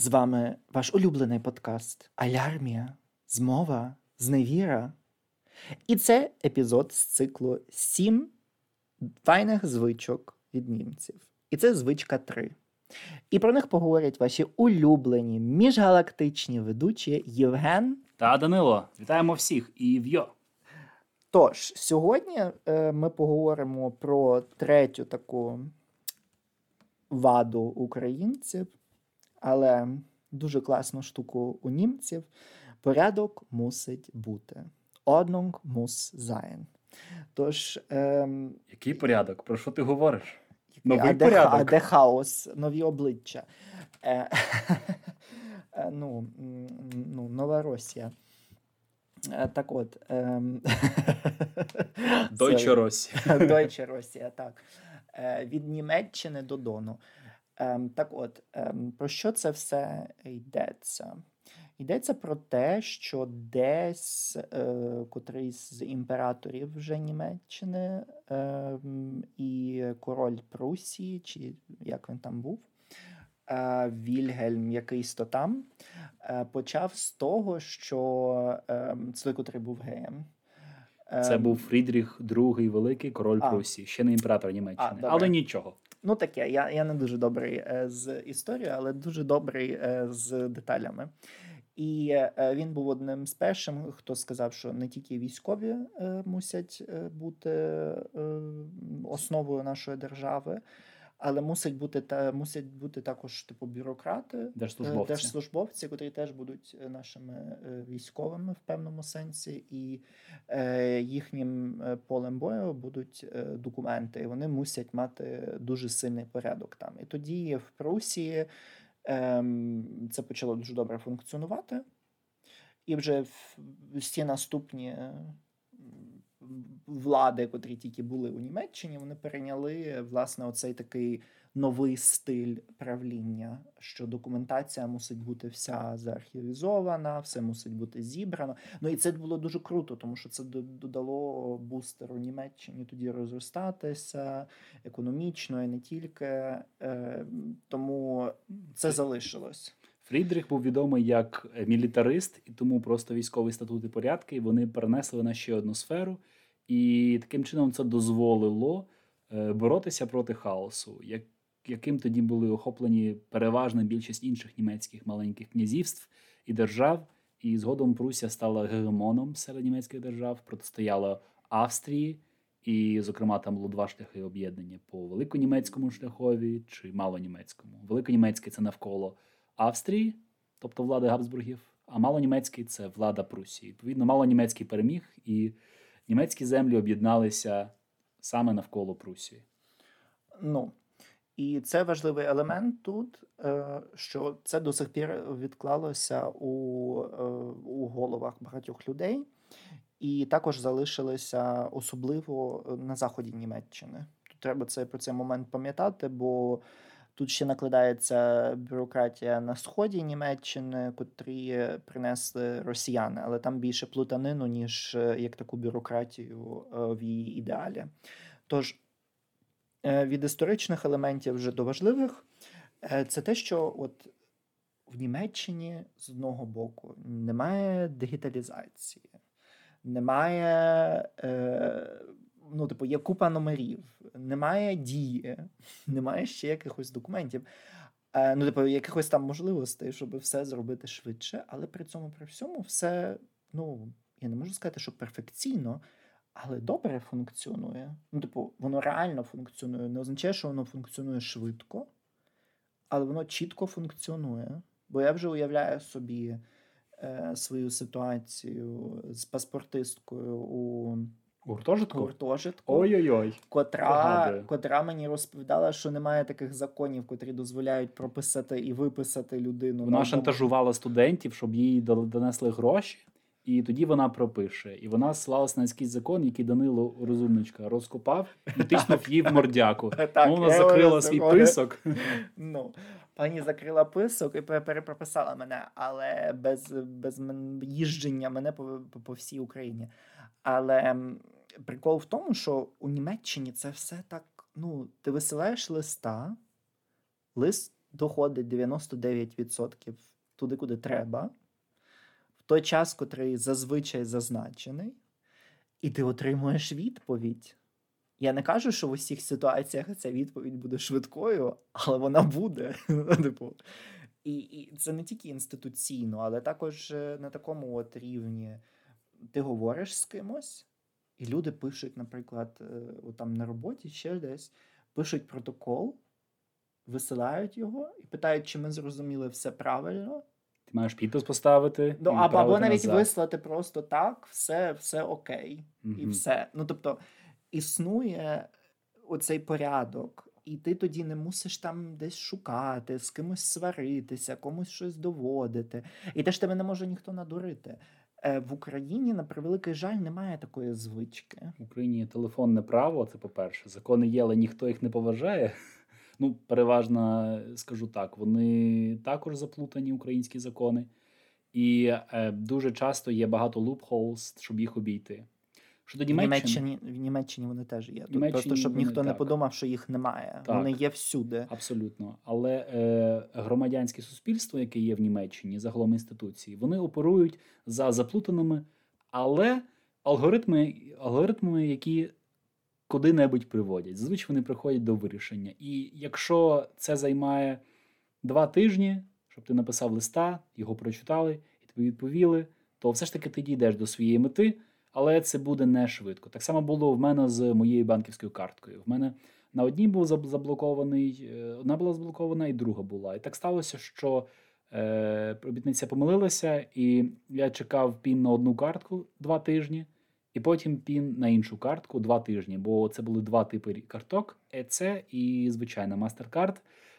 З вами ваш улюблений подкаст Алярмія, Змова, Зневіра. І це епізод з циклу Сім файних звичок від німців. І це звичка 3. І про них поговорять ваші улюблені міжгалактичні ведучі Євген та Данило. Вітаємо всіх і вйо! Тож, сьогодні е, ми поговоримо про третю таку ваду українців, але дуже класну штуку у німців. Порядок мусить бути. Ordnung muss sein. Тож, ем, Який порядок? Про що ти говориш? Новий а, де, а де хаос, нові обличчя. Е, е, ну, ну, Нова Росія. Е, так от. Ем... Дойче Росія. Дойче Росія, так. Е, від Німеччини до Дону. Ем, так от, ем, про що це все йдеться? Йдеться про те, що десь е, котрийсь з імператорів вже Німеччини е, і король Прусії, чи як він там був, е, Вільгельм, якийсь то там, е, почав з того, що е, це той, котрий був геєм. Це був Фрідріх II Великий король а. Прусії, ще не імператор Німеччини, а, але нічого. Ну таке, я я не дуже добрий е, з історією, але дуже добрий е, з деталями. І е, він був одним з першим, хто сказав, що не тільки військові мусять бути основою нашої держави. Але мусить бути та мусять бути також типу бюрократи, держслужбовці, держслужбовці, котрі теж будуть нашими військовими в певному сенсі, і е, їхнім полем бою будуть документи. і Вони мусять мати дуже сильний порядок там. І тоді в Прусії ем, це почало дуже добре функціонувати, і вже всі наступні влади, котрі тільки були у Німеччині, вони перейняли власне оцей такий новий стиль правління, що документація мусить бути вся заархівізована, все мусить бути зібрано. Ну і це було дуже круто, тому що це додало бустеру Німеччині тоді розростатися економічно і не тільки. Е, тому це залишилось. Фрідріх був відомий як мілітарист, і тому просто військові статути порядки вони перенесли на ще одну сферу, і таким чином це дозволило е, боротися проти хаосу, як, яким тоді були охоплені переважна більшість інших німецьких маленьких князівств і держав. І згодом Прусія стала гегемоном серед німецьких держав, протистояла Австрії, і, зокрема, там було два шляхи об'єднання по великонімецькому шляхові чи малонімецькому. Великонімецький це навколо. Австрії, тобто влади Габсбургів, а малонімецький це влада Прусії. Відповідно, малонімецький переміг, і німецькі землі об'єдналися саме навколо Прусії. Ну, і це важливий елемент тут, е, що це до сих пір відклалося у, е, у головах багатьох людей, і також залишилося особливо на заході Німеччини. Тут треба це про цей момент пам'ятати, бо Тут ще накладається бюрократія на сході Німеччини, котрі принесли росіяни, але там більше плутанину, ніж е, як таку бюрократію е, в її ідеалі. Тож е, від історичних елементів вже до важливих, це те, що от в Німеччині з одного боку немає дигіталізації, немає ну, типу, є купа номерів, немає дії, немає ще якихось документів. Е, ну, типу, якихось там можливостей, щоб все зробити швидше, але при цьому при всьому все, ну, я не можу сказати, що перфекційно, але добре функціонує. Ну, типу, воно реально функціонує. Не означає, що воно функціонує швидко, але воно чітко функціонує. Бо я вже уявляю собі е, свою ситуацію з паспортисткою у Гуртожитку? Гуртожитку. Ой-ой-ой. Котра котра мені розповідала, що немає таких законів, котрі дозволяють прописати і виписати людину. Вона шантажувала студентів, щоб їй донесли гроші, і тоді вона пропише. І вона слалася на якийсь закон, який Данило розумничка розкопав і тиснув її в мордяку. Так, Вона закрила свій писок. Ну, Пані закрила писок і перепрописала мене, але без без їждження мене по всій Україні. Але прикол в тому, що у Німеччині це все так. Ну, ти висилаєш листа, лист доходить 99% туди, куди треба, в той час, котрий зазвичай зазначений, і ти отримуєш відповідь. Я не кажу, що в усіх ситуаціях ця відповідь буде швидкою, але вона буде. Типу. І і це не тільки інституційно, але також е, на такому от рівні ти говориш з кимось, і люди пишуть, наприклад, е, там на роботі ще десь, пишуть протокол, висилають його і питають, чи ми зрозуміли все правильно. Ти маєш підпис поставити. Ну, або, або навіть назад. вислати просто так, все все окей, угу. і все. Ну тобто існує оцей порядок, і ти тоді не мусиш там десь шукати, з кимось сваритися, комусь щось доводити. І теж тебе не може ніхто надурити. Е, в Україні, на превеликий жаль, немає такої звички. В Україні телефонне право, це по-перше. Закони є, але ніхто їх не поважає. Ну, переважно скажу так, вони також заплутані, українські закони, і е, дуже часто є багато loopholes, щоб їх обійти. Щодо Німеччини... В Німеччині в Німеччині вони теж є. Тут Німеччині Просто щоб ніхто вони, не так. подумав, що їх немає. Так. Вони є всюди. Абсолютно. Але е, громадянське суспільство, яке є в Німеччині, загалом інституції, вони оперують за заплутаними, але алгоритми, алгоритмами, які куди-небудь приводять. Зазвичай вони приходять до вирішення. І якщо це займає два тижні, щоб ти написав листа, його прочитали і тобі відповіли, то все ж таки ти дійдеш до своєї мети але це буде не швидко. Так само було в мене з моєю банківською карткою. В мене на одній був заблокований, е, одна була заблокована, і друга була. І так сталося, що е, робітниця помилилася, і я чекав пін на одну картку два тижні, і потім пін на іншу картку два тижні. Бо це були два типи карток: ЕЦ і звичайна MasterCard.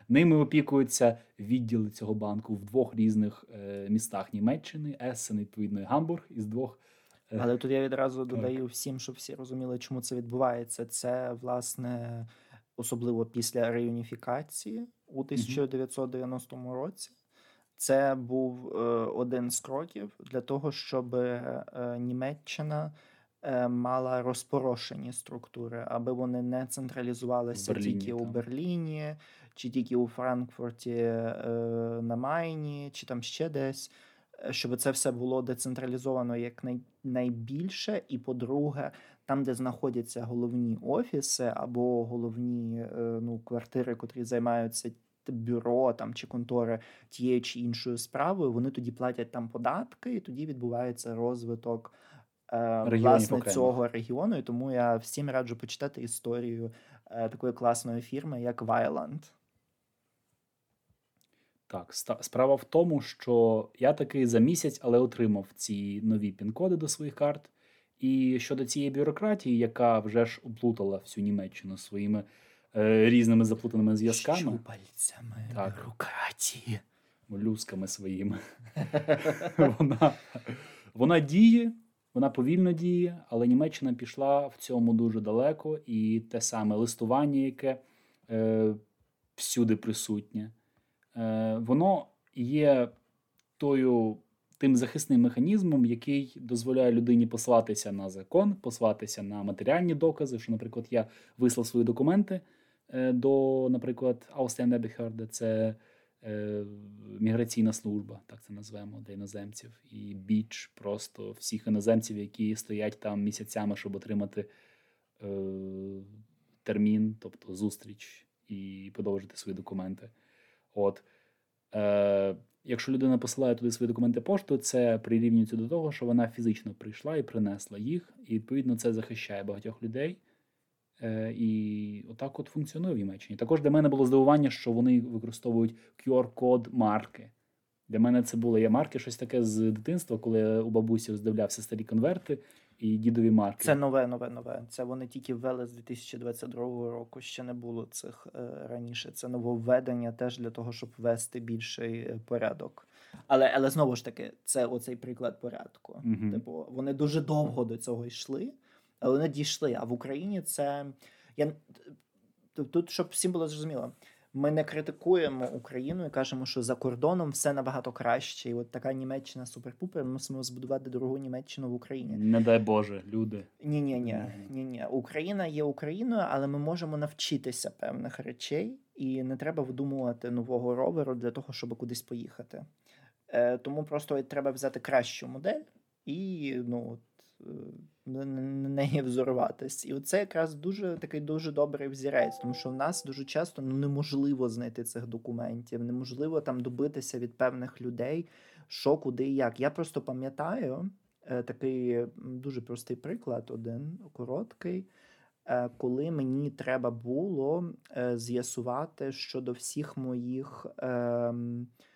Ними опікуються відділи цього банку в двох різних е, містах Німеччини, Ессен, відповідно, і Гамбург із двох але тут я відразу додаю всім, щоб всі розуміли, чому це відбувається. Це власне особливо після реюніфікації у 1990 році. Це був е, один з кроків для того, щоб е, Німеччина е, мала розпорошені структури, аби вони не централізувалися Берліні, тільки там. у Берліні, чи тільки у Франкфурті на Майні, чи там ще десь щоб це все було децентралізовано як най, найбільше, і по-друге, там, де знаходяться головні офіси або головні е, ну, квартири, котрі займаються бюро там чи контори тією чи іншою справою, вони тоді платять там податки, і тоді відбувається розвиток. Е, власне цього регіону, і тому я всім раджу почитати історію е, такої класної фірми, як Вайланд. Так, справа в тому, що я таки за місяць, але отримав ці нові пін-коди до своїх карт. І щодо цієї бюрократії, яка вже ж оплутала всю Німеччину своїми е, різними заплутаними зв'язками. Щупальцями так. бюрократії. Молюсками своїми. вона, вона діє, вона повільно діє, але Німеччина пішла в цьому дуже далеко, і те саме листування, яке е, всюди присутнє. Е, воно є тою тим захисним механізмом, який дозволяє людині послатися на закон, послатися на матеріальні докази, що, наприклад, я вислав свої документи е, до, наприклад, Ausländerbehörde, це е, міграційна служба, так це назвемо для іноземців, і біч просто всіх іноземців, які стоять там місяцями, щоб отримати термін, тобто зустріч і продовжити свої документи. От. Е, Якщо людина посилає туди свої документи пошту, це прирівнюється до того, що вона фізично прийшла і принесла їх, і відповідно це захищає багатьох людей. Е, І отак от функціонує в Німеччині. Також для мене було здивування, що вони використовують QR-код марки. Для мене це було я марки, щось таке з дитинства, коли я у бабусі роздивлявся старі конверти і дідові марки. Це нове, нове, нове. Це вони тільки ввели з 2022 року. Ще не було цих е, раніше. Це нововведення теж для того, щоб ввести більший е, порядок. Але але знову ж таки, це оцей приклад порядку. Угу. Типу, вони дуже довго до цього йшли, але вони дійшли. А в Україні це я тут, щоб всім було зрозуміло. Ми не критикуємо Україну і кажемо, що за кордоном все набагато краще. І от така Німеччина супер-пупер. Ми мусимо збудувати дорогу Німеччину в Україні. Не дай Боже, люди. Ні, ні, ні, ні, ні. Україна є Україною, але ми можемо навчитися певних речей, і не треба видумувати нового роверу для того, щоб кудись поїхати. Е, Тому просто треба взяти кращу модель і ну от. На на неї взорватись. І це якраз дуже такий дуже добрий взірець, тому що в нас дуже часто ну, неможливо знайти цих документів, неможливо там добитися від певних людей, що, куди і як. Я просто пам'ятаю е, такий дуже простий приклад, один короткий. е, Коли мені треба було е, з'ясувати щодо всіх моїх ем, е,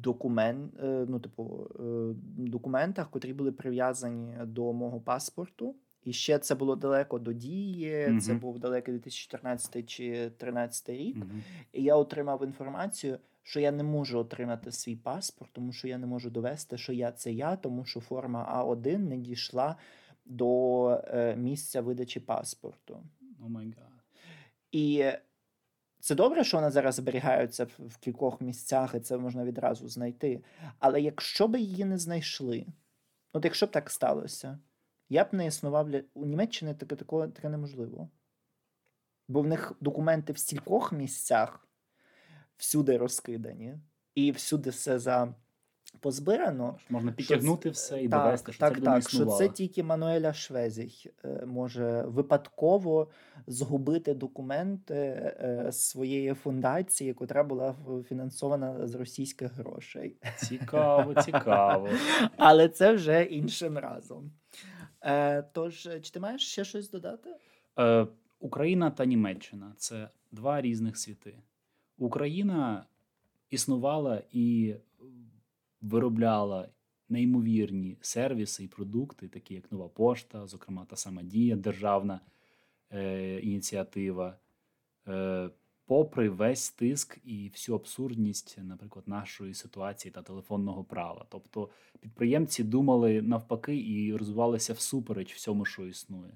документ, е, ну, типу, е, документах, котрі були прив'язані до мого паспорту. І ще це було далеко до дії. Це був далекий 2014 чи 2013 рік. Мгм. І я отримав інформацію, що я не можу отримати свій паспорт, тому що я не можу довести, що я це я, тому що форма А1 не дійшла до е, місця видачі паспорту. Oh my God. І це добре, що вона зараз зберігається в, кількох місцях, і це можна відразу знайти. Але якщо б її не знайшли, от якщо б так сталося, я б не існував для у Німеччині таке таке, таке неможливо. Бо в них документи в стількох місцях всюди розкидані, і всюди все за позбирано. Можна що підтягнути це- все і так, довести, що так, це так, що це тільки Мануеля Швезіх е, може випадково згубити документи е, своєї фундації, котра була фінансована з російських грошей. Цікаво, цікаво. Але це вже іншим разом. Е, Тож, е, чи ти маєш ще щось додати? Е, Україна та Німеччина це два різних світи. Україна існувала і виробляла неймовірні сервіси і продукти, такі як нова пошта, зокрема та сама дія, державна е, ініціатива. Е, попри весь тиск і всю абсурдність, наприклад, нашої ситуації та телефонного права. Тобто підприємці думали навпаки і розвивалися всупереч всьому, що існує.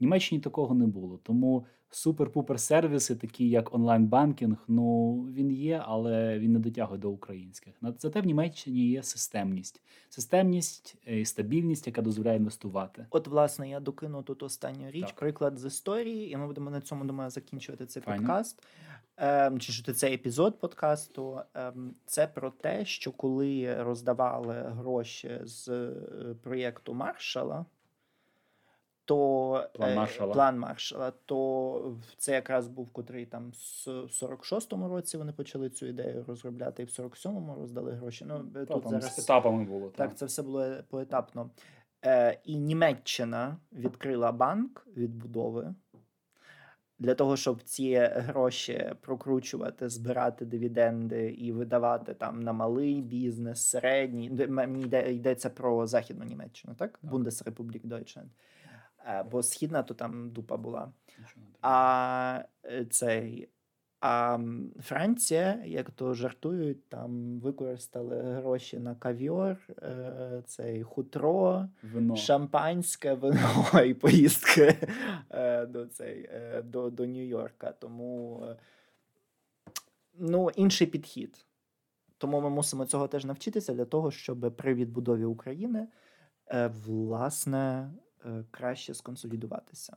В Німеччині такого не було. Тому супер-пупер сервіси, такі як онлайн-банкінг, ну він є, але він не дотягує до українських. Зате в Німеччині є системність. Системність е, і стабільність, яка дозволяє інвестувати. От, власне, я докину тут останню річ, Так. приклад з історії, і ми будемо на цьому думаю закінчувати цей Файно. подкаст. Ем, чи що цей епізод подкасту. Ем, це про те, що коли роздавали гроші з е, проєкту Маршала, то План е, Маршалла. план Маршала, то це якраз був котрий там з 46-му році вони почали цю ідею розробляти, і в 47-му роздали гроші. Ну е, Та, тут там зараз з етапами було. так, Так, це все було поетапно. Е, і Німеччина відкрила банк відбудови для того, щоб ці гроші прокручувати, збирати дивіденди і видавати там на малий бізнес, середній. Мені йдеться про Західну Німеччину, так? Так. Бундесрепублік Deutschland. Е, бо східна то там дупа була. А е, цей. А Франція, як то жартують, там використали гроші на кав'йор, е, цей хутро, Вино. шампанське, вино і поїздки до, цей, до, до Нью-Йорка. Тому ну, інший підхід. Тому ми мусимо цього теж навчитися для того, щоб при відбудові України власне краще сконсолідуватися.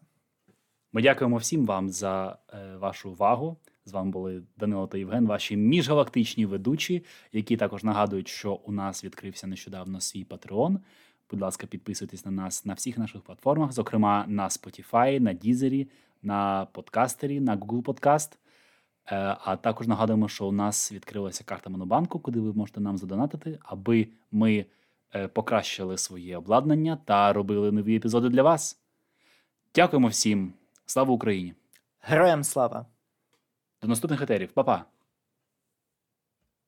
Ми дякуємо всім вам за е, вашу увагу. З вами були Данило та Євген, ваші міжгалактичні ведучі, які також нагадують, що у нас відкрився нещодавно свій Patreon. Будь ласка, підписуйтесь на нас на всіх наших платформах, зокрема на Spotify, на Deezer, на подкастері, на Google Podcast. Е, А також нагадуємо, що у нас відкрилася карта Монобанку, куди ви можете нам задонатити, аби ми е, покращили своє обладнання та робили нові епізоди для вас. Дякуємо всім. Слава Україні! Героям слава! До наступних етерів. Па-па!